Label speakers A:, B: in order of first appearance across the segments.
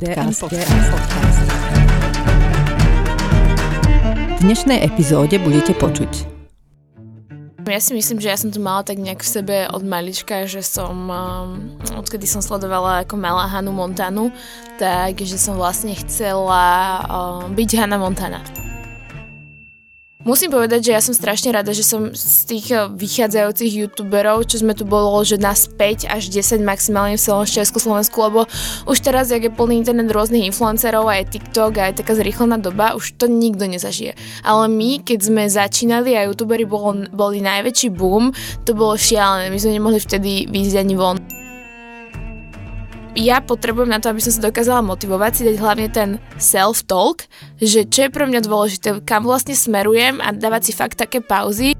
A: podcast. V dnešnej epizóde budete počuť
B: ja si myslím, že ja som to mala tak nejak v sebe od malička, že som, um, odkedy som sledovala ako malá Hanu Montanu, tak že som vlastne chcela um, byť Hana Montana. Musím povedať, že ja som strašne rada, že som z tých eh, vychádzajúcich youtuberov, čo sme tu bolo, že nás 5 až 10 maximálne v celom Československu, lebo už teraz, jak je plný internet rôznych influencerov, aj TikTok, aj taká zrýchlená doba, už to nikto nezažije. Ale my, keď sme začínali a youtuberi bol, boli najväčší boom, to bolo šialené, my sme nemohli vtedy vyjsť ani von ja potrebujem na to, aby som sa dokázala motivovať, si dať hlavne ten self-talk, že čo je pre mňa dôležité, kam vlastne smerujem a dávať si fakt také pauzy.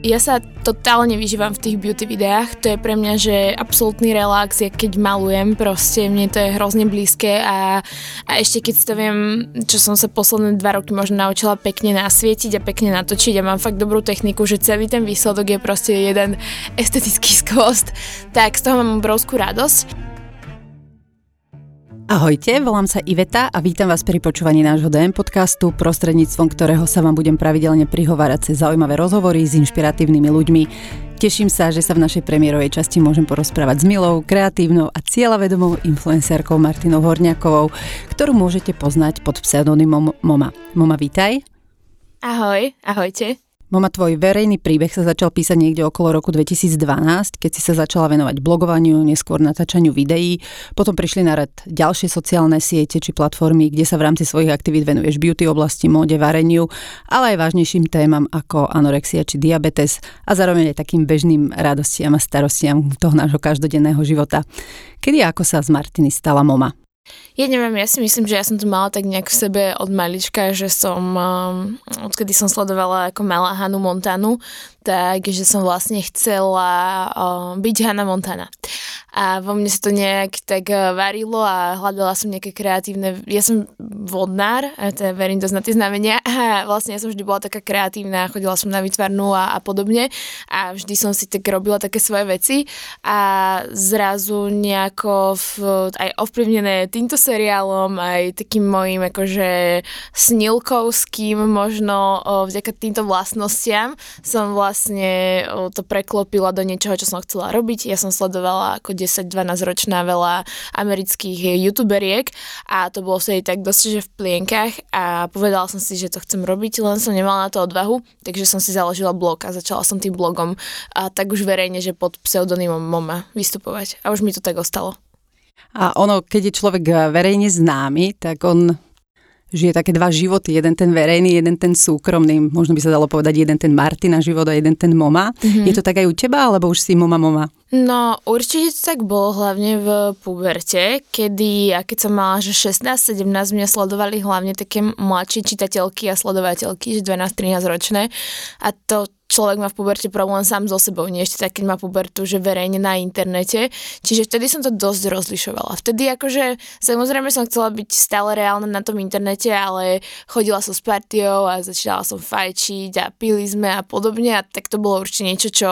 B: Ja sa totálne vyžívam v tých beauty videách, to je pre mňa, že absolútny relax, je keď malujem, proste mne to je hrozne blízke a, a ešte keď si to viem, čo som sa posledné dva roky možno naučila pekne nasvietiť a pekne natočiť a mám fakt dobrú techniku, že celý ten výsledok je proste jeden estetický skvost, tak z toho mám obrovskú radosť.
A: Ahojte, volám sa Iveta a vítam vás pri počúvaní nášho DM podcastu, prostredníctvom ktorého sa vám budem pravidelne prihovárať cez zaujímavé rozhovory s inšpiratívnymi ľuďmi. Teším sa, že sa v našej premiérovej časti môžem porozprávať s milou, kreatívnou a cieľavedomou influencérkou Martinou Horniakovou, ktorú môžete poznať pod pseudonymom Moma. Moma, vítaj.
B: Ahoj, ahojte.
A: Mama, tvoj verejný príbeh sa začal písať niekde okolo roku 2012, keď si sa začala venovať blogovaniu, neskôr natáčaniu videí. Potom prišli na rad ďalšie sociálne siete či platformy, kde sa v rámci svojich aktivít venuješ beauty oblasti, móde, vareniu, ale aj vážnejším témam ako anorexia či diabetes a zároveň aj takým bežným radostiam a starostiam toho nášho každodenného života. Kedy ako sa z Martiny stala mama?
B: Ja neviem, ja si myslím, že ja som to mala tak nejak v sebe od malička, že som, um, odkedy som sledovala ako malá Hanu Montanu, tak že som vlastne chcela byť Hana Montana. A vo mne sa to nejak tak eh, varilo a hľadala som nejaké kreatívne, ja som vodnár, a teda verím dosť na tie znamenia a vlastne ja som vždy bola taká kreatívna, chodila som na výtvarnú a, a podobne a vždy som si tak robila také svoje veci a zrazu nejako v, aj ovplyvnené týmto seriálom, aj takým mojim akože snilkovským možno o, vďaka týmto vlastnostiam som vlastne o, to preklopila do niečoho, čo som chcela robiť. Ja som sledovala ako 10-12 ročná veľa amerických youtuberiek a to bolo vtedy tak dosť, že v plienkach a povedala som si, že to chcem robiť, len som nemala na to odvahu, takže som si založila blog a začala som tým blogom a tak už verejne, že pod pseudonymom Moma vystupovať a už mi to tak ostalo.
A: A ono, keď je človek verejne známy, tak on žije také dva životy, jeden ten verejný, jeden ten súkromný, možno by sa dalo povedať jeden ten Martina život a jeden ten Moma. Mm-hmm. Je to tak aj u teba, alebo už si Moma Moma?
B: No, určite to tak bolo, hlavne v puberte, kedy, a keď som mala, že 16-17, mňa sledovali hlavne také mladšie čitateľky a sledovateľky, že 12-13 ročné a to človek má v puberte problém sám so sebou, nie ešte tak, keď má pubertu, že verejne na internete. Čiže vtedy som to dosť rozlišovala. Vtedy akože, samozrejme som chcela byť stále reálna na tom internete, ale chodila som s partiou a začala som fajčiť a pili sme a podobne a tak to bolo určite niečo, čo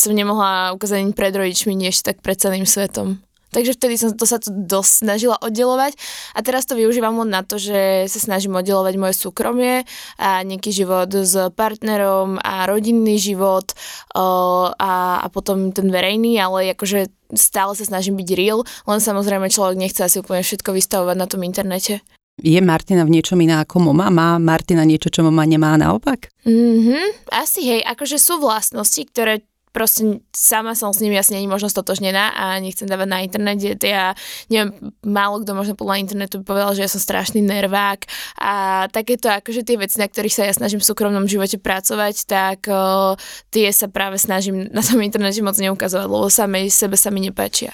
B: som nemohla ukázať pred rodičmi, ešte tak pred celým svetom. Takže vtedy som to sa to dosť snažila oddelovať a teraz to využívam len na to, že sa snažím oddelovať moje súkromie a nejaký život s partnerom a rodinný život a, a potom ten verejný, ale akože stále sa snažím byť real, len samozrejme človek nechce asi úplne všetko vystavovať na tom internete.
A: Je Martina v niečom iná ako mama? Má Martina niečo, čo mama nemá naopak?
B: Mhm, asi hej, akože sú vlastnosti, ktoré proste sama som s nimi asi není možno stotožnená a nechcem dávať na internet. Ja neviem, málo kto možno podľa internetu by povedal, že ja som strašný nervák a takéto akože tie veci, na ktorých sa ja snažím v súkromnom živote pracovať, tak o, tie sa práve snažím na tom internete moc neukazovať, lebo samej sebe sa mi nepáčia.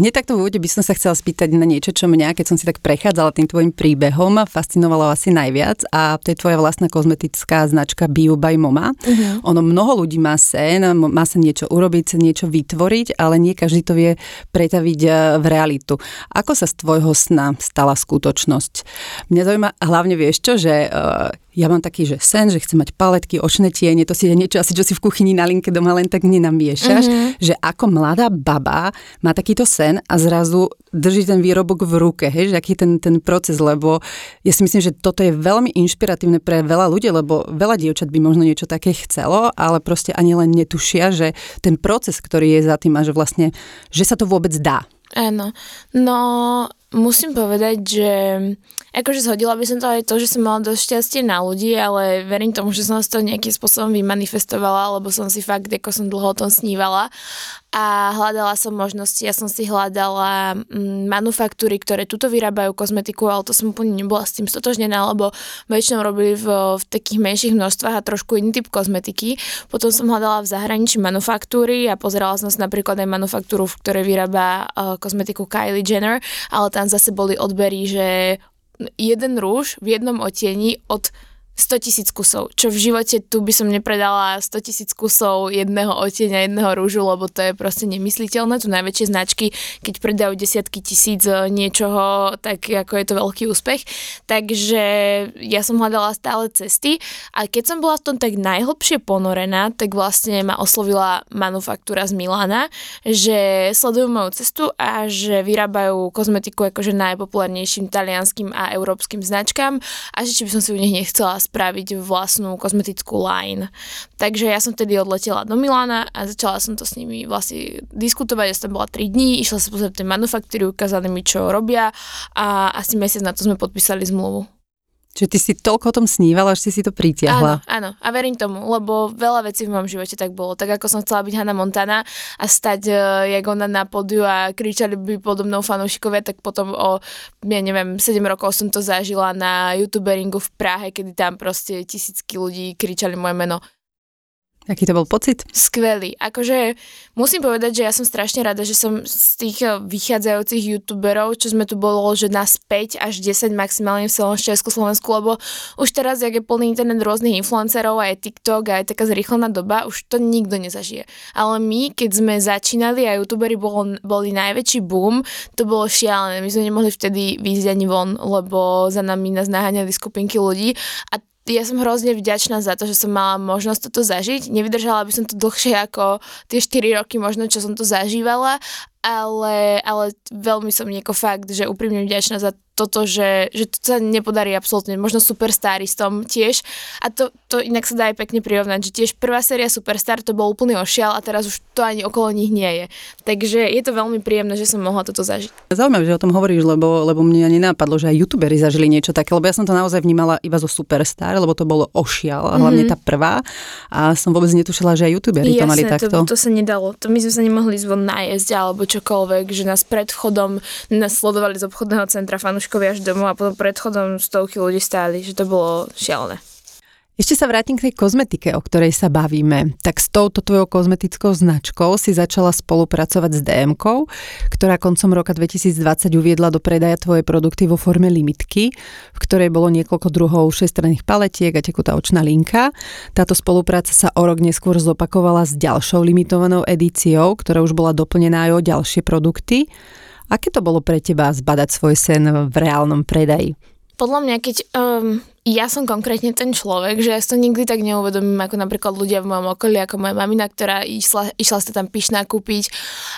A: Hneď takto v úvode by som sa chcela spýtať na niečo, čo mňa, keď som si tak prechádzala tým tvojim príbehom, fascinovalo asi najviac a to je tvoja vlastná kozmetická značka Bio by Moma. Uh-huh. Ono mnoho ľudí má sen, má sa niečo urobiť, niečo vytvoriť, ale nie každý to vie pretaviť e, v realitu. Ako sa z tvojho sna stala skutočnosť? Mňa zaujíma hlavne vieš čo, že uh, ja mám taký, že sen, že chcem mať paletky, očné tiene, to si je niečo asi, čo si v kuchyni na linke doma len tak nenamiešaš, mm-hmm. že ako mladá baba má takýto sen a zrazu drží ten výrobok v ruke, hej, že aký je ten, ten proces, lebo ja si myslím, že toto je veľmi inšpiratívne pre veľa ľudí, lebo veľa dievčat by možno niečo také chcelo, ale proste ani len netušia, že ten proces, ktorý je za tým a že vlastne, že sa to vôbec dá.
B: Áno, no musím povedať, že akože zhodila by som to aj to, že som mala dosť šťastie na ľudí, ale verím tomu, že som to nejakým spôsobom vymanifestovala, lebo som si fakt, ako som dlho o tom snívala a hľadala som možnosti, ja som si hľadala mm, manufaktúry, ktoré tuto vyrábajú kozmetiku, ale to som úplne nebola s tým stotožnená, lebo väčšinou robili v, v takých menších množstvách a trošku iný typ kozmetiky. Potom som hľadala v zahraničí manufaktúry a pozerala som si napríklad aj manufaktúru, v ktorej vyrába uh, kozmetiku Kylie Jenner, ale tam zase boli odbery, že jeden rúž v jednom otieni od 100 tisíc kusov, čo v živote tu by som nepredala 100 tisíc kusov jedného oteňa, jedného rúžu, lebo to je proste nemysliteľné. Tu najväčšie značky, keď predajú desiatky tisíc e, niečoho, tak ako je to veľký úspech. Takže ja som hľadala stále cesty a keď som bola v tom tak najhlbšie ponorená, tak vlastne ma oslovila manufaktúra z Milána, že sledujú moju cestu a že vyrábajú kozmetiku akože najpopulárnejším talianským a európskym značkám a že či by som si u nich nechcela spraviť vlastnú kozmetickú line. Takže ja som vtedy odletela do Milána a začala som to s nimi vlastne diskutovať. Ja som bola 3 dní, išla sa pozrieť tie manufaktúry, ukázali mi, čo robia a asi mesiac na to sme podpísali zmluvu.
A: Čiže ty si toľko o tom snívala, že si si to pritiahla.
B: Áno, áno. A verím tomu, lebo veľa vecí v mojom živote tak bolo. Tak ako som chcela byť Hannah Montana a stať uh, jak ona na podiu a kričali by podo mnou fanúšikovia, tak potom o, ja neviem, 7 rokov som to zažila na youtuberingu v Prahe, kedy tam proste tisícky ľudí kričali moje meno.
A: Aký to bol pocit?
B: Skvelý. Akože musím povedať, že ja som strašne rada, že som z tých eh, vychádzajúcich youtuberov, čo sme tu bolo, že nás 5 až 10 maximálne v celom Československu, lebo už teraz, jak je plný internet rôznych influencerov, aj TikTok, aj taká zrýchlená doba, už to nikto nezažije. Ale my, keď sme začínali a youtuberi bol, boli najväčší boom, to bolo šialené. My sme nemohli vtedy výjsť ani von, lebo za nami nás naháňali skupinky ľudí a ja som hrozne vďačná za to, že som mala možnosť toto zažiť. Nevydržala by som to dlhšie ako tie 4 roky možno, čo som to zažívala, ale, ale veľmi som nieko fakt, že úprimne vďačná za toto, že, že to sa nepodarí absolútne. Možno Superstar tom tiež. A to, to inak sa dá aj pekne prirovnať, že tiež prvá séria Superstar to bol úplný ošial a teraz už to ani okolo nich nie je. Takže je to veľmi príjemné, že som mohla toto zažiť.
A: Zaujímavé, že o tom hovoríš, lebo, lebo mne ani nenapadlo, že aj youtuberi zažili niečo také, lebo ja som to naozaj vnímala iba zo Superstar, lebo to bolo ošial, mm-hmm. hlavne tá prvá. A som vôbec netušila, že aj youtuberi Jasne, to mali takto.
B: To, to sa nedalo. To my sme sa nemohli zvon najesť alebo čokoľvek, že nás pred vchodom nás z obchodného centra fanúškov fanúškovia až domov a potom pred chodom stovky ľudí stáli, že to bolo šialené.
A: Ešte sa vrátim k tej kozmetike, o ktorej sa bavíme. Tak s touto tvojou kozmetickou značkou si začala spolupracovať s dm ktorá koncom roka 2020 uviedla do predaja tvoje produkty vo forme limitky, v ktorej bolo niekoľko druhov šestranných paletiek a tekutá očná linka. Táto spolupráca sa o rok neskôr zopakovala s ďalšou limitovanou edíciou, ktorá už bola doplnená aj o ďalšie produkty. Aké to bolo pre teba zbadať svoj sen v reálnom predaji?
B: Podľa mňa, keď um, ja som konkrétne ten človek, že ja si to nikdy tak neuvedomím, ako napríklad ľudia v mojom okolí, ako moja mamina, ktorá išla, išla sa tam pyšná kúpiť,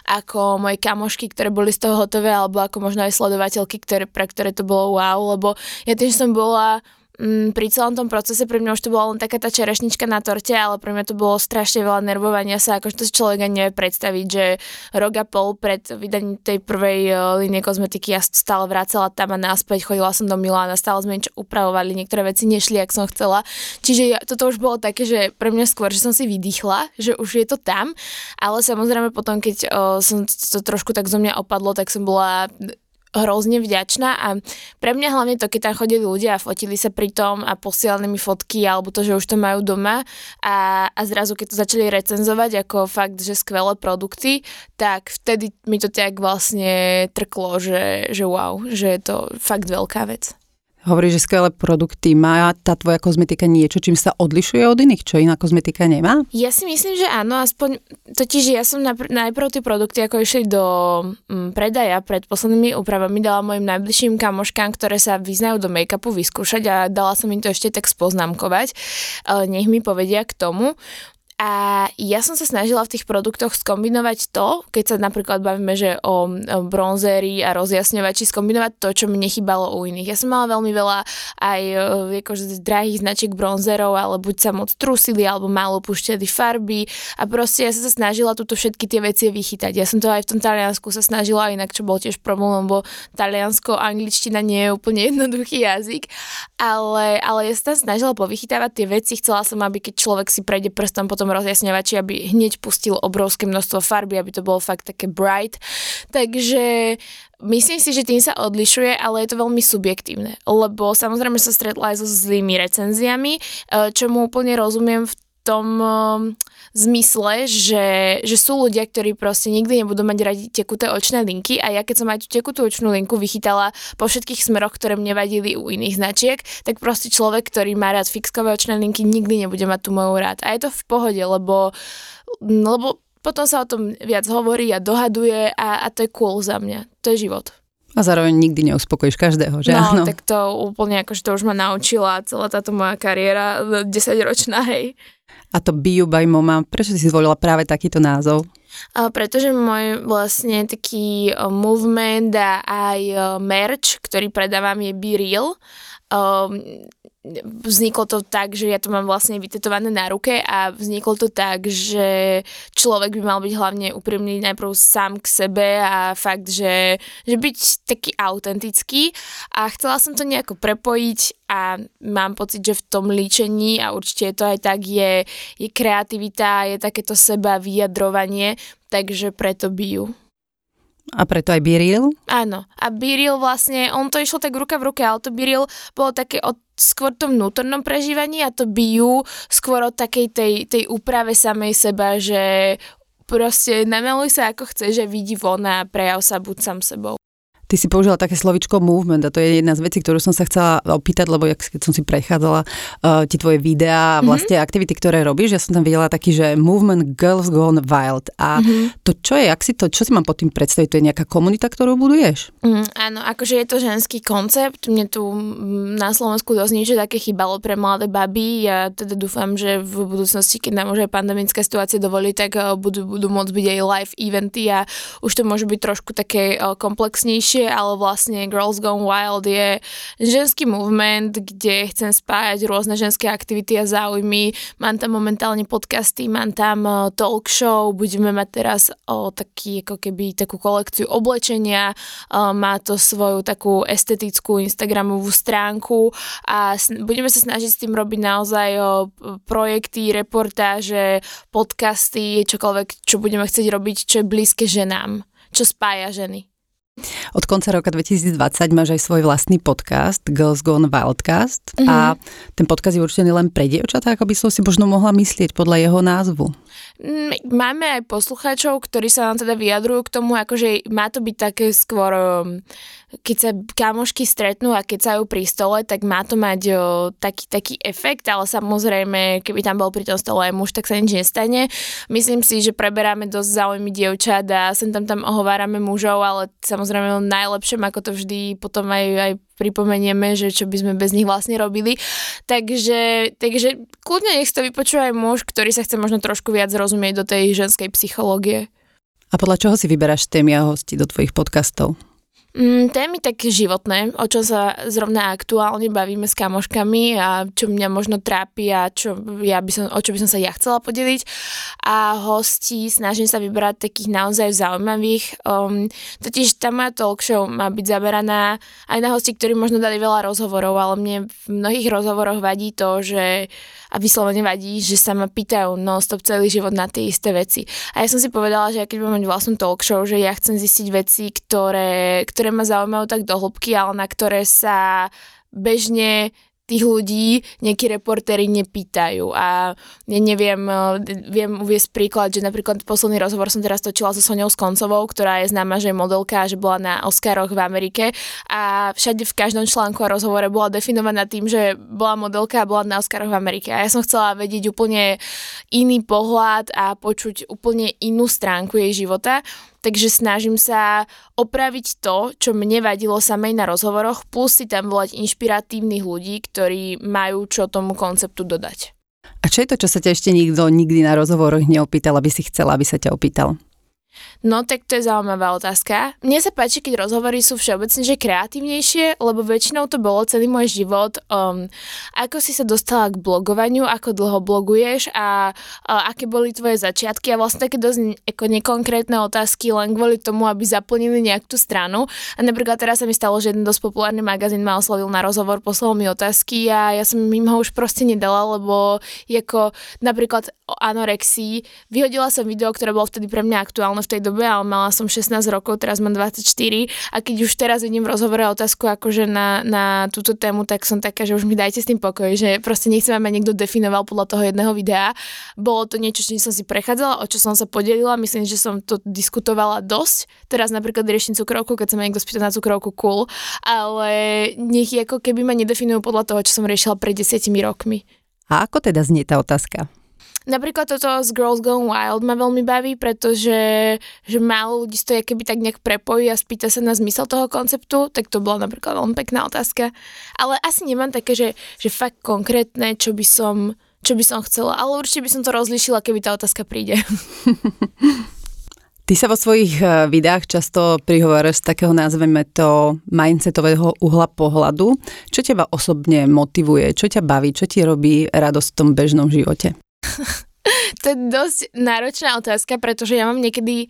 B: ako moje kamošky, ktoré boli z toho hotové, alebo ako možno aj sledovateľky, ktoré, pre ktoré to bolo wow, lebo ja tým, že som bola mm, pri celom tom procese pre mňa už to bola len taká tá čerešnička na torte, ale pre mňa to bolo strašne veľa nervovania sa, akože to si človek ani nevie predstaviť, že rok a pol pred vydaním tej prvej uh, línie kozmetiky ja stále vracala tam a naspäť, chodila som do Milána, stále sme niečo upravovali, niektoré veci nešli, ak som chcela. Čiže ja, toto už bolo také, že pre mňa skôr, že som si vydýchla, že už je to tam, ale samozrejme potom, keď uh, som to trošku tak zo mňa opadlo, tak som bola hrozne vďačná a pre mňa hlavne to, keď tam chodili ľudia a fotili sa pri tom a posielali mi fotky alebo to, že už to majú doma a, a zrazu keď to začali recenzovať ako fakt, že skvelé produkty, tak vtedy mi to tak vlastne trklo, že, že wow, že je to fakt veľká vec.
A: Hovorí, že skvelé produkty. Má tá tvoja kozmetika niečo, čím sa odlišuje od iných, čo iná kozmetika nemá?
B: Ja si myslím, že áno, aspoň totiž ja som najpr- najprv tie produkty ako išli do mm, predaja pred poslednými úpravami, dala mojim najbližším kamoškám, ktoré sa vyznajú do make-upu vyskúšať a dala som im to ešte tak spoznámkovať. Nech mi povedia k tomu. A ja som sa snažila v tých produktoch skombinovať to, keď sa napríklad bavíme, že o, o bronzéri a rozjasňovači, skombinovať to, čo mi nechybalo u iných. Ja som mala veľmi veľa aj akože, drahých značiek bronzerov, ale buď sa moc trusili, alebo málo púšťali farby a proste ja som sa snažila túto všetky tie veci vychytať. Ja som to aj v tom Taliansku sa snažila, inak čo bol tiež problém, lebo taliansko angličtina nie je úplne jednoduchý jazyk, ale, ale ja sa tam snažila povychytávať tie veci, chcela som, aby keď človek si prejde prstom potom rozjasňovači, aby hneď pustil obrovské množstvo farby, aby to bolo fakt také bright. Takže myslím si, že tým sa odlišuje, ale je to veľmi subjektívne, lebo samozrejme sa stretla aj so zlými recenziami, eh, čo mu úplne rozumiem v tom uh, zmysle, že, že sú ľudia, ktorí proste nikdy nebudú mať radi tekuté očné linky a ja keď som aj tú tekutú očnú linku vychytala po všetkých smeroch, ktoré mne vadili u iných značiek, tak proste človek, ktorý má rád fixkové očné linky, nikdy nebude mať tú moju rád. A je to v pohode, lebo, lebo potom sa o tom viac hovorí a dohaduje a, a to je cool za mňa. To je život.
A: A zároveň nikdy neuspokojíš každého, že
B: no,
A: áno?
B: tak to úplne akože to už ma naučila celá táto moja kariéra 10 ročná, hej.
A: A to Biu by Moma, prečo si zvolila práve takýto názov?
B: A pretože môj vlastne taký movement a aj merch, ktorý predávam je Be Real. Um, vzniklo to tak, že ja to mám vlastne vytetované na ruke a vzniklo to tak, že človek by mal byť hlavne úprimný najprv sám k sebe a fakt, že, že byť taký autentický a chcela som to nejako prepojiť a mám pocit, že v tom líčení a určite to aj tak, je, je kreativita, je takéto seba vyjadrovanie, takže preto bijú.
A: A preto aj Biril?
B: Áno. A Biril vlastne, on to išlo tak ruka v ruke, ale to Biril bolo také od skôr tom vnútornom prežívaní a to bijú skôr od takej tej, tej úprave samej seba, že proste namaluj sa ako chceš, že vidí von a prejav sa buď sám sebou.
A: Ty si použila také slovičko movement a to je jedna z vecí, ktorú som sa chcela opýtať, lebo keď som si prechádzala uh, ti tvoje videá a mhm. vlastne mm-hmm. aktivity, ktoré robíš, ja som tam videla taký, že movement girls gone wild. A mm-hmm. to čo je, ak si to, čo si mám pod tým predstaviť, to je nejaká komunita, ktorú buduješ?
B: Mm, áno, akože je to ženský koncept, mne tu na Slovensku dosť niečo také chýbalo pre mladé baby, ja teda dúfam, že v budúcnosti, keď nám už aj pandemická situácia dovolí, tak uh, budú, budú môcť byť aj live eventy a už to môže byť trošku také uh, komplexnejšie ďalšie, ale vlastne Girls Gone Wild je ženský movement, kde chcem spájať rôzne ženské aktivity a záujmy. Mám tam momentálne podcasty, mám tam e, talk show, budeme mať teraz o taký, ako keby takú kolekciu oblečenia, e, má to svoju takú estetickú Instagramovú stránku a budeme sa snažiť s tým robiť naozaj projekty, reportáže, podcasty, čokoľvek, čo budeme chcieť robiť, čo je blízke ženám, čo spája ženy.
A: Od konca roka 2020 máš aj svoj vlastný podcast Girls Gone Wildcast mm-hmm. a ten podcast je určený len pre dievčatá, ako by som si možno mohla myslieť podľa jeho názvu.
B: Mm, máme aj poslucháčov, ktorí sa nám teda vyjadrujú k tomu, akože má to byť také skôr, um, keď sa kamošky stretnú a keď sa ju pri stole, tak má to mať o, taký, taký efekt, ale samozrejme, keby tam bol pri tom stole aj muž, tak sa nič nestane. Myslím si, že preberáme dosť záujmy dievčat a sem tam tam ohovárame mužov, ale samozrejme najlepšie, ako to vždy potom aj, aj pripomenieme, že čo by sme bez nich vlastne robili. Takže, takže kľudne nech to vypočúva aj muž, ktorý sa chce možno trošku viac rozumieť do tej ženskej psychológie.
A: A podľa čoho si vyberáš témy a hosti do tvojich podcastov?
B: Mm, témy také životné, o čom sa zrovna aktuálne bavíme s kamoškami a čo mňa možno trápi a čo ja by som, o čo by som sa ja chcela podeliť. A hostí snažím sa vybrať takých naozaj zaujímavých. Um, totiž tá moja talk show má byť zaberaná aj na hosti, ktorí možno dali veľa rozhovorov, ale mne v mnohých rozhovoroch vadí to, že a vyslovene vadí, že sa ma pýtajú non-stop celý život na tie isté veci. A ja som si povedala, že ja keď budem mať vlastnú talk show, že ja chcem zistiť veci, ktoré, ktoré ma zaujímajú tak do hĺbky, ale na ktoré sa bežne tých ľudí nejakí reportéri nepýtajú. A ja neviem, viem uviesť príklad, že napríklad posledný rozhovor som teraz točila so Soňou Skoncovou, ktorá je známa, že je modelka, že bola na Oscaroch v Amerike a všade v každom článku a rozhovore bola definovaná tým, že bola modelka a bola na Oscaroch v Amerike. A ja som chcela vedieť úplne iný pohľad a počuť úplne inú stránku jej života takže snažím sa opraviť to, čo mne vadilo samej na rozhovoroch, plus si tam volať inšpiratívnych ľudí, ktorí majú čo tomu konceptu dodať.
A: A čo je to, čo sa ťa ešte nikto nikdy na rozhovoroch neopýtal, aby si chcela, aby sa ťa opýtal?
B: No tak to je zaujímavá otázka. Mne sa páči, keď rozhovory sú všeobecne že kreatívnejšie, lebo väčšinou to bolo celý môj život. Um, ako si sa dostala k blogovaniu, ako dlho bloguješ a, a aké boli tvoje začiatky a vlastne také dosť ako nekonkrétne otázky len kvôli tomu, aby zaplnili nejak tú stranu. A napríklad teraz sa mi stalo, že jeden dosť populárny magazín ma oslovil na rozhovor, poslal mi otázky a ja som im ho už proste nedala, lebo ako napríklad o anorexii. Vyhodila som video, ktoré bolo vtedy pre mňa aktuálne v tej dobe, ale mala som 16 rokov, teraz mám 24 a keď už teraz vidím v rozhovore otázku akože na, na túto tému, tak som taká, že už mi dajte s tým pokoj, že proste nechcem, aby ma niekto definoval podľa toho jedného videa. Bolo to niečo, čím som si prechádzala, o čo som sa podelila, myslím, že som to diskutovala dosť. Teraz napríklad riešim cukrovku, keď sa ma niekto spýta na cukrovku, cool, ale nech ako keby ma nedefinujú podľa toho, čo som riešila pred desiatimi rokmi.
A: A ako teda znie tá otázka?
B: Napríklad toto z Girls Gone Wild ma veľmi baví, pretože že málo ľudí to keby tak nejak prepojí a spýta sa na zmysel toho konceptu, tak to bola napríklad veľmi pekná otázka. Ale asi nemám také, že, že fakt konkrétne, čo by som čo by som chcela, ale určite by som to rozlišila, keby tá otázka príde.
A: Ty sa vo svojich eh, videách často prihovoráš z takého, nazveme to, mindsetového uhla pohľadu. Čo teba osobne motivuje? Čo ťa baví? Čo ti robí radosť v tom bežnom živote?
B: To je dosť náročná otázka, pretože ja mám niekedy,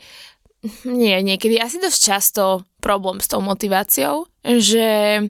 B: nie niekedy, asi dosť často problém s tou motiváciou, že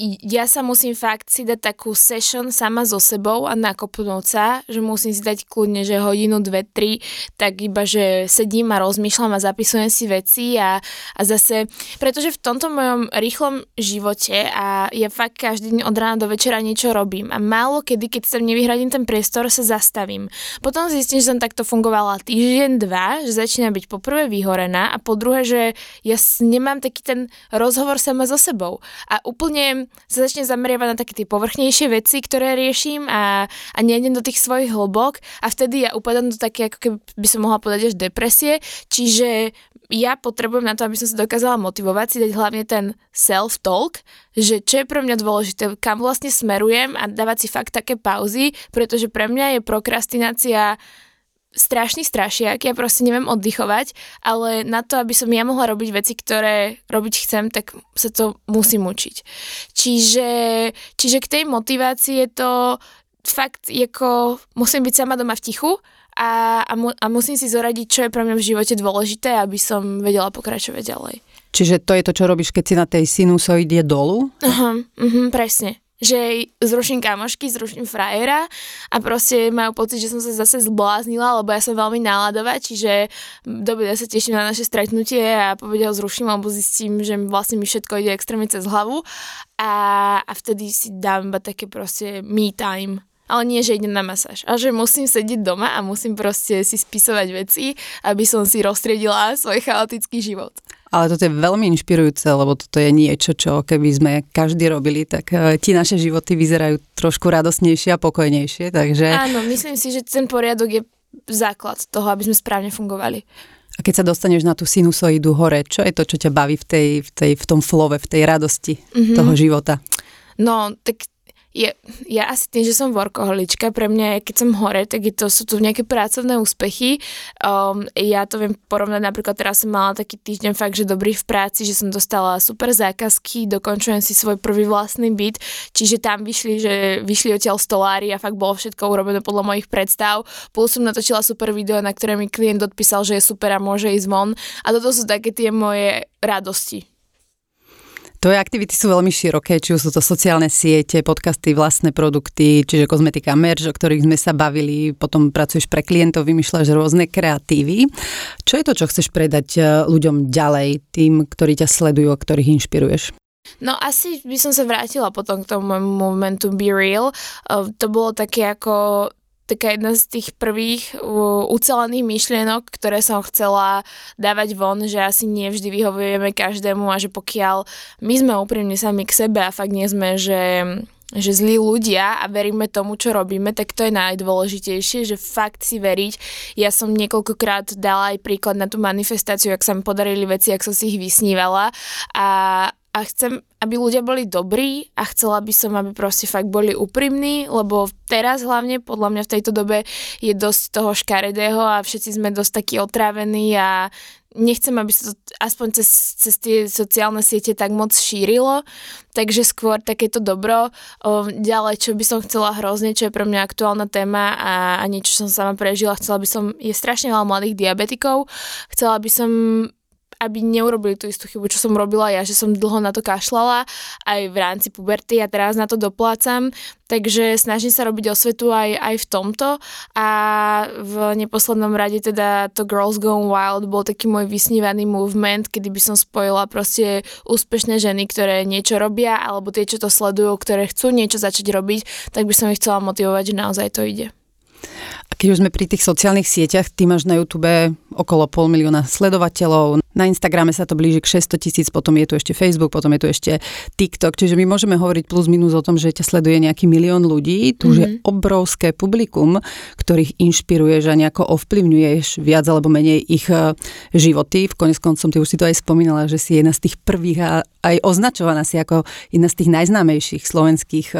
B: ja sa musím fakt si dať takú session sama so sebou a nakopnúť sa, že musím si dať kľudne, že hodinu, dve, tri, tak iba, že sedím a rozmýšľam a zapisujem si veci a, a zase, pretože v tomto mojom rýchlom živote a ja fakt každý deň od rána do večera niečo robím a málo kedy, keď sa nevyhradím ten priestor, sa zastavím. Potom zistím, že som takto fungovala týždeň, dva, že začína byť poprvé vyhorená a po druhé, že ja nemám taký ten rozhovor sama so sebou a úplne sa začne zameriavať na také tie povrchnejšie veci, ktoré riešim a, a nejdem do tých svojich hlbok a vtedy ja upadám do také, ako keby by som mohla povedať až depresie, čiže ja potrebujem na to, aby som sa dokázala motivovať, si dať hlavne ten self-talk, že čo je pre mňa dôležité, kam vlastne smerujem a dávať si fakt také pauzy, pretože pre mňa je prokrastinácia strašný strašiak, ja proste neviem oddychovať, ale na to, aby som ja mohla robiť veci, ktoré robiť chcem, tak sa to musím učiť. Čiže, čiže k tej motivácii je to fakt, ako musím byť sama doma v tichu a, a, mu, a musím si zoradiť, čo je pre mňa v živote dôležité, aby som vedela pokračovať ďalej.
A: Čiže to je to, čo robíš, keď si na tej sinusoide dolu?
B: Aha, uh-huh, presne že zruším kamošky, zruším frajera a proste majú pocit, že som sa zase zbláznila, lebo ja som veľmi náladová, čiže dobre, ja sa teším na naše stretnutie a povedia ho zruším, alebo zistím, že vlastne mi všetko ide extrémne cez hlavu a, a vtedy si dám iba také proste me time ale nie, že idem na masáž. A že musím sedieť doma a musím proste si spisovať veci, aby som si roztriedila svoj chaotický život.
A: Ale toto je veľmi inšpirujúce, lebo toto je niečo, čo keby sme každý robili, tak uh, ti naše životy vyzerajú trošku radosnejšie a pokojnejšie, takže...
B: Áno, myslím si, že ten poriadok je základ toho, aby sme správne fungovali.
A: A keď sa dostaneš na tú sinusoidu hore, čo je to, čo ťa baví v, tej, v, tej, v tom flove, v tej radosti mm-hmm. toho života?
B: No, tak je, ja asi tým, že som workoholička, pre mňa, keď som hore, tak to, sú tu nejaké pracovné úspechy. Um, ja to viem porovnať, napríklad teraz som mala taký týždeň fakt, že dobrý v práci, že som dostala super zákazky, dokončujem si svoj prvý vlastný byt, čiže tam vyšli, že vyšli odtiaľ stolári a fakt bolo všetko urobené podľa mojich predstav. Plus som natočila super video, na ktoré mi klient odpísal, že je super a môže ísť von. A toto sú také tie moje radosti.
A: Tvoje aktivity sú veľmi široké, či už sú to sociálne siete, podcasty, vlastné produkty, čiže kozmetika, merch, o ktorých sme sa bavili, potom pracuješ pre klientov, vymýšľaš rôzne kreatívy. Čo je to, čo chceš predať eh, ľuďom ďalej, tým, ktorí ťa sledujú a ktorých inšpiruješ?
B: No asi by som sa vrátila potom k tomu momentu Be Real. Uh, to bolo také ako taká jedna z tých prvých uh, ucelených myšlienok, ktoré som chcela dávať von, že asi nie vždy vyhovujeme každému a že pokiaľ my sme úprimní sami k sebe a fakt nie sme, že že zlí ľudia a veríme tomu, čo robíme, tak to je najdôležitejšie, že fakt si veriť. Ja som niekoľkokrát dala aj príklad na tú manifestáciu, ak sa mi podarili veci, ak som si ich vysnívala a, a chcem, aby ľudia boli dobrí a chcela by som, aby proste fakt boli úprimní, lebo teraz hlavne podľa mňa v tejto dobe je dosť toho škaredého a všetci sme dosť takí otrávení a nechcem, aby sa to aspoň cez, cez tie sociálne siete tak moc šírilo, takže skôr takéto dobro. Ďalej, čo by som chcela hrozne, čo je pre mňa aktuálna téma a, a niečo som sama prežila, chcela by som, je strašne veľa mladých diabetikov, chcela by som aby neurobili tú istú chybu, čo som robila ja, že som dlho na to kašlala aj v rámci puberty a teraz na to doplácam, takže snažím sa robiť osvetu aj, aj v tomto a v neposlednom rade teda to Girls Gone Wild bol taký môj vysnívaný movement, kedy by som spojila proste úspešné ženy, ktoré niečo robia alebo tie, čo to sledujú, ktoré chcú niečo začať robiť, tak by som ich chcela motivovať, že naozaj to ide.
A: A keď už sme pri tých sociálnych sieťach, ty máš na YouTube okolo pol milióna sledovateľov, na Instagrame sa to blíži k 600 tisíc, potom je tu ešte Facebook, potom je tu ešte TikTok, čiže my môžeme hovoriť plus minus o tom, že ťa sleduje nejaký milión ľudí, tu mm-hmm. je mhm. obrovské publikum, ktorých inšpiruješ a nejako ovplyvňuješ viac alebo menej ich e, životy. V konec koncom ty už si to aj spomínala, že si jedna z tých prvých a aj označovaná si ako jedna z tých najznámejších slovenských e,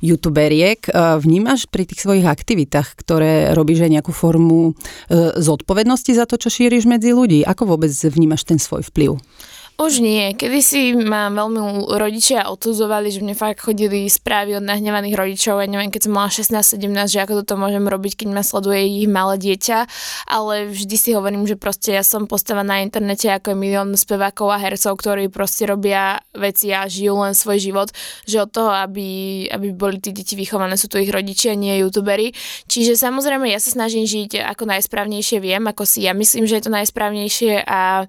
A: youtuberiek. E, vnímaš pri tých svojich aktivitách, ktoré robíš aj nejakú formu zodpovednosti za to, čo šíriš medzi ľudí? Ako vôbec vnímaš ten svoj vplyv?
B: Už nie. Kedy si ma veľmi rodičia odsudzovali, že mne fakt chodili správy od nahnevaných rodičov. Ja neviem, keď som mala 16-17, že ako toto môžem robiť, keď ma sleduje ich malé dieťa. Ale vždy si hovorím, že proste ja som postava na internete ako milión spevákov a hercov, ktorí proste robia veci a žijú len svoj život. Že od toho, aby, aby boli tí deti vychované, sú tu ich rodičia, nie youtuberi. Čiže samozrejme ja sa snažím žiť ako najsprávnejšie viem, ako si ja myslím, že je to najsprávnejšie a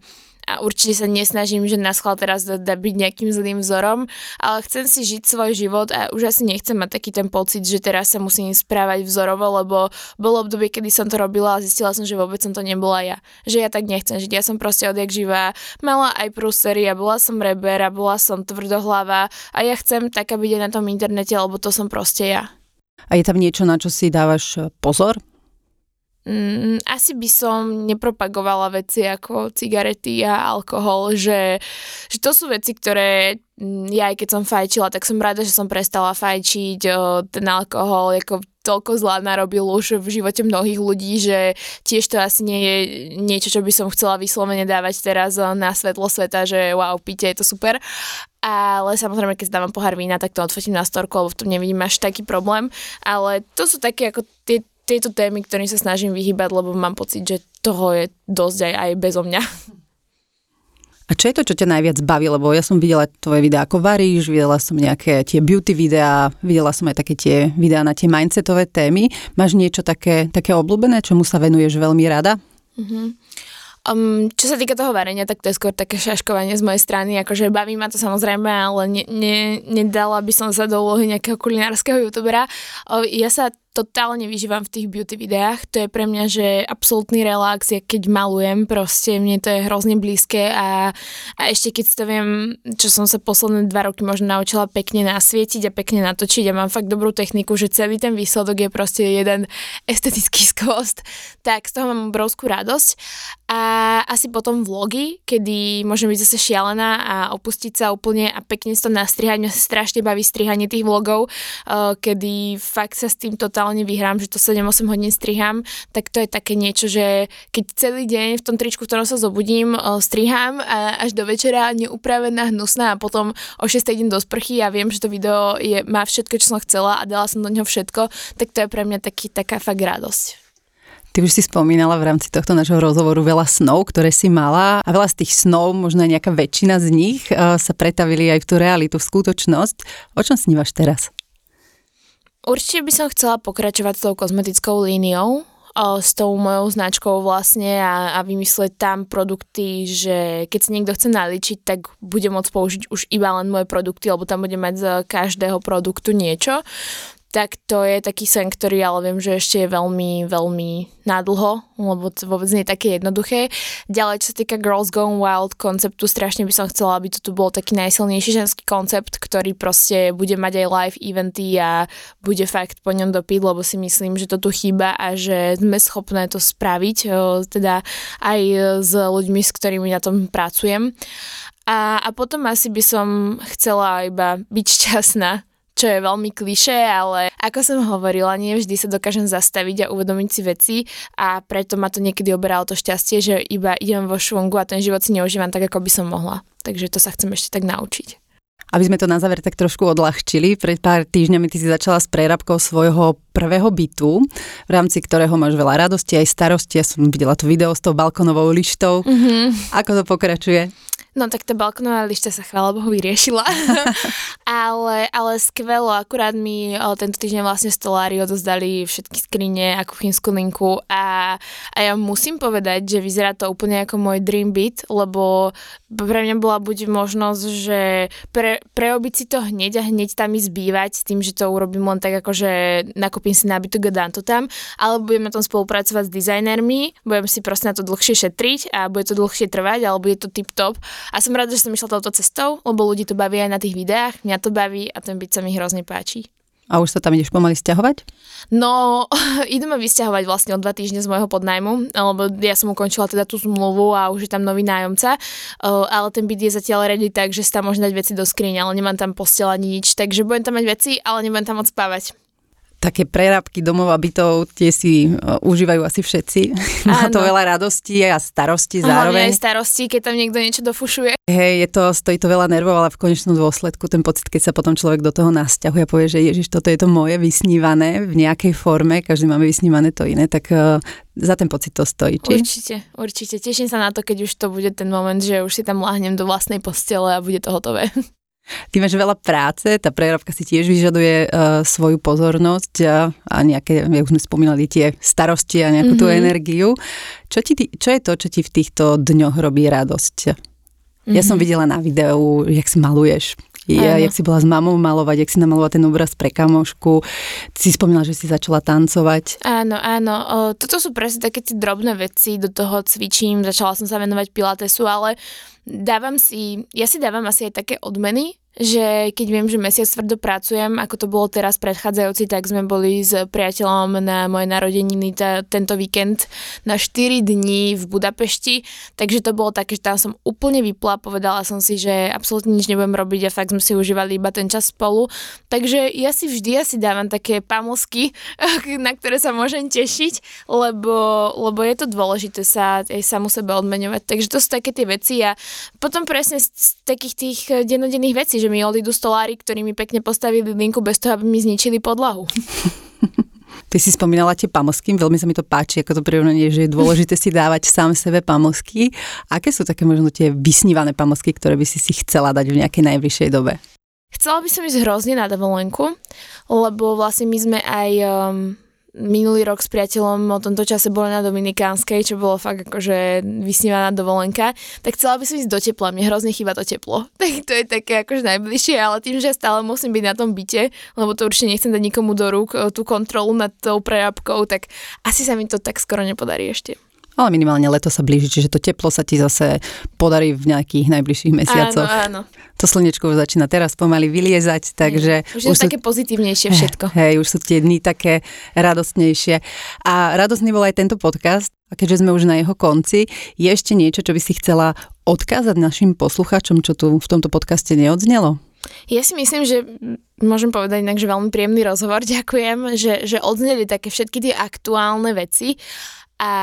B: a určite sa nesnažím, že na schvál teraz da, da byť nejakým zlým vzorom, ale chcem si žiť svoj život a už asi nechcem mať taký ten pocit, že teraz sa musím správať vzorovo, lebo bolo obdobie, kedy som to robila a zistila som, že vôbec som to nebola ja. Že ja tak nechcem žiť. Ja som proste odjak živá, mala aj prúsery a bola som reber a bola som tvrdohlava a ja chcem taká byť aj na tom internete, lebo to som proste ja.
A: A je tam niečo, na čo si dávaš pozor?
B: Mm, asi by som nepropagovala veci ako cigarety a alkohol, že, že to sú veci, ktoré mm, ja aj keď som fajčila, tak som rada, že som prestala fajčiť ten alkohol, ako toľko zlá narobil už v živote mnohých ľudí, že tiež to asi nie je niečo, čo by som chcela vyslovene dávať teraz na svetlo sveta, že wow, píte, je to super. Ale samozrejme, keď dávam pohár vína, tak to odfotím na storku, lebo v tom nevidím až taký problém. Ale to sú také ako tie tieto témy, ktorým sa snažím vyhybať, lebo mám pocit, že toho je dosť aj, aj bezo mňa.
A: A čo je to, čo ťa najviac baví? Lebo ja som videla tvoje videá, ako varíš, videla som nejaké tie beauty videá, videla som aj také tie videá na tie mindsetové témy. Máš niečo také, také obľúbené, čomu sa venuješ veľmi rada? Mm-hmm.
B: Um, čo sa týka toho varenia, tak to je skôr také šaškovanie z mojej strany, akože baví ma to samozrejme, ale ne, ne, nedala by som sa do úlohy nejakého kulinárskeho youtubera. Ja sa totálne vyžívam v tých beauty videách. To je pre mňa, že absolútny relax, keď malujem, proste mne to je hrozne blízke a, a ešte keď si to viem, čo som sa posledné dva roky možno naučila pekne nasvietiť a pekne natočiť a mám fakt dobrú techniku, že celý ten výsledok je proste jeden estetický skvost, tak z toho mám obrovskú radosť. A asi potom vlogy, kedy môžem byť zase šialená a opustiť sa úplne a pekne si to nastrihať. Mňa strašne baví strihanie tých vlogov, eh, kedy fakt sa s tým totálne totálne vyhrám, že to 7-8 hodín striham, tak to je také niečo, že keď celý deň v tom tričku, v ktorom sa zobudím, striham a až do večera neupravená, hnusná a potom o 6 idem do sprchy a viem, že to video je, má všetko, čo som chcela a dala som do neho všetko, tak to je pre mňa taký, taká fakt radosť.
A: Ty už si spomínala v rámci tohto nášho rozhovoru veľa snov, ktoré si mala a veľa z tých snov, možno aj nejaká väčšina z nich sa pretavili aj v tú realitu, v skutočnosť. O čom snívaš teraz?
B: Určite by som chcela pokračovať s tou kozmetickou líniou. o, s tou mojou značkou vlastne a, a vymyslieť tam produkty, že keď si niekto chce naličiť, tak bude môcť použiť už iba len moje produkty, lebo tam bude mať z každého produktu niečo tak to je taký sen, ktorý ale viem, že ešte je veľmi, veľmi nadlho, lebo to vôbec nie je také jednoduché. Ďalej, čo sa týka Girls Gone Wild konceptu, strašne by som chcela, aby to tu bol taký najsilnejší ženský koncept, ktorý proste bude mať aj live eventy a bude fakt po ňom dopyt, lebo si myslím, že to tu chýba a že sme schopné to spraviť, teda aj s ľuďmi, s ktorými na tom pracujem. A, a potom asi by som chcela iba byť šťastná čo je veľmi kliše, ale ako som hovorila, nie vždy sa dokážem zastaviť a uvedomiť si veci a preto ma to niekedy oberalo to šťastie, že iba idem vo švungu a ten život si neužívam tak, ako by som mohla. Takže to sa chcem ešte tak naučiť.
A: Aby sme to na záver tak trošku odľahčili, pred pár týždňami ty si začala s prerabkou svojho prvého bytu, v rámci ktorého máš veľa radosti aj starosti. Ja som videla to video s tou balkonovou lištou. Mm-hmm. Ako to pokračuje?
B: No tak tá balkonová lišta sa chvála Bohu vyriešila, ale, ale skvelo, akurát mi tento týždeň vlastne stolári odozdali všetky skrine a kuchynskú linku a, a ja musím povedať, že vyzerá to úplne ako môj dream byt, lebo pre mňa bola buď možnosť, že pre, preobiť si to hneď a hneď tam ísť bývať s tým, že to urobím len tak ako, že nakúpim si nábytok a dám to tam, alebo budem na tom spolupracovať s dizajnermi, budem si proste na to dlhšie šetriť a bude to dlhšie trvať, alebo je to tip top a som rada, že som išla touto cestou, lebo ľudí to baví aj na tých videách, mňa to baví a ten byt sa mi hrozne páči.
A: A už sa tam ideš pomaly stiahovať?
B: No, ideme vysťahovať vlastne o dva týždne z môjho podnajmu, lebo ja som ukončila teda tú zmluvu a už je tam nový nájomca, ale ten byt je zatiaľ ready tak, že si tam môžem dať veci do skrine, ale nemám tam postel ani nič, takže budem tam mať veci, ale nebudem tam moc spávať
A: také prerábky domov a bytov, tie si uh, užívajú asi všetci. Má to veľa radosti a starosti zároveň.
B: aj starosti, keď tam niekto niečo dofušuje.
A: Hej, je to, stojí to veľa nervov, ale v konečnom dôsledku ten pocit, keď sa potom človek do toho nasťahuje a povie, že Ježiš, toto je to moje vysnívané v nejakej forme, každý máme vysnívané to iné, tak uh, za ten pocit to stojí. Či?
B: Určite, určite. Teším sa na to, keď už to bude ten moment, že už si tam láhnem do vlastnej postele a bude to hotové.
A: Ty máš veľa práce, tá prerábka si tiež vyžaduje uh, svoju pozornosť a, a nejaké, jak sme spomínali, tie starosti a nejakú mm-hmm. tú mhm. energiu. Čo, ti, čo je to, čo ti v týchto dňoch robí radosť? Mm-hmm. Ja som mhm. videla na videu, jak si maluješ. Ja, jak si bola s mamou malovať, jak si namalovala ten obraz pre kamošku. Si spomínala, že si začala tancovať.
B: Áno, áno. O, toto sú presne také tie drobné veci, do toho cvičím, začala som sa venovať pilatesu, ale dávam si, ja si dávam asi aj také odmeny, že keď viem, že mesiac tvrdo pracujem, ako to bolo teraz predchádzajúci, tak sme boli s priateľom na moje narodeniny t- tento víkend na 4 dní v Budapešti, takže to bolo také, že tam som úplne vypla, povedala som si, že absolútne nič nebudem robiť a fakt sme si užívali iba ten čas spolu, takže ja si vždy asi dávam také pamosky, na ktoré sa môžem tešiť, lebo, lebo je to dôležité sa aj samu sebe odmeňovať, takže to sú také tie veci a potom presne z, takých tých dennodenných vecí, že mi odídu stolári, ktorí mi pekne postavili linku bez toho, aby mi zničili podlahu.
A: Ty si spomínala tie pamosky, veľmi sa mi to páči, ako to prirovnanie, že je dôležité si dávať sám sebe pamosky. Aké sú také možno tie vysnívané pamosky, ktoré by si si chcela dať v nejakej najbližšej dobe?
B: Chcela by som ísť hrozne na dovolenku, lebo vlastne my sme aj um, minulý rok s priateľom o tomto čase boli na Dominikánskej, čo bolo fakt akože vysnívaná dovolenka, tak chcela by som ísť do tepla, mne hrozne chýba to teplo. Tak to je také akože najbližšie, ale tým, že stále musím byť na tom byte, lebo to určite nechcem dať nikomu do rúk tú kontrolu nad tou prerábkou, tak asi sa mi to tak skoro nepodarí ešte.
A: Ale minimálne leto sa blíži, čiže to teplo sa ti zase podarí v nejakých najbližších mesiacoch.
B: Áno, áno.
A: To slnečko už začína teraz pomaly vyliezať, takže...
B: Už, už je sú, také pozitívnejšie všetko.
A: Hej, už sú tie dni také radostnejšie. A radostný bol aj tento podcast, a keďže sme už na jeho konci, je ešte niečo, čo by si chcela odkázať našim poslucháčom, čo tu v tomto podcaste neodznelo?
B: Ja si myslím, že môžem povedať inak, že veľmi príjemný rozhovor. Ďakujem, že, že odzneli také všetky tie aktuálne veci a,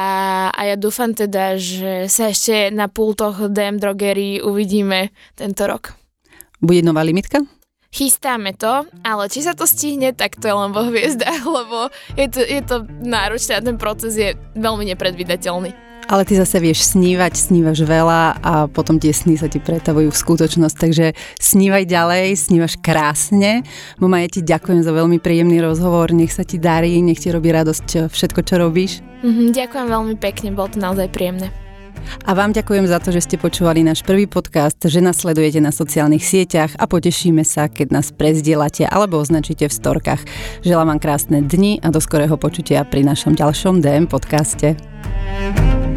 B: a ja dúfam teda, že sa ešte na pultoch DM drogery uvidíme tento rok.
A: Bude nová limitka?
B: Chystáme to, ale či sa to stihne, tak to je len vo hviezdách, lebo je to, je to náročné a ten proces je veľmi nepredvydateľný.
A: Ale ty zase vieš snívať, snívaš veľa a potom tie sny sa ti pretavujú v skutočnosť, takže snívaj ďalej, snívaš krásne. Mama, ja ti ďakujem za veľmi príjemný rozhovor, nech sa ti darí, nech ti robí radosť všetko, čo robíš.
B: Mm-hmm, ďakujem veľmi pekne, bolo to naozaj príjemné.
A: A vám ďakujem za to, že ste počúvali náš prvý podcast, že nás sledujete na sociálnych sieťach a potešíme sa, keď nás prezdielate alebo označíte v storkách. Želám vám krásne dni a do skorého počutia pri našom ďalšom DM podcaste. thank you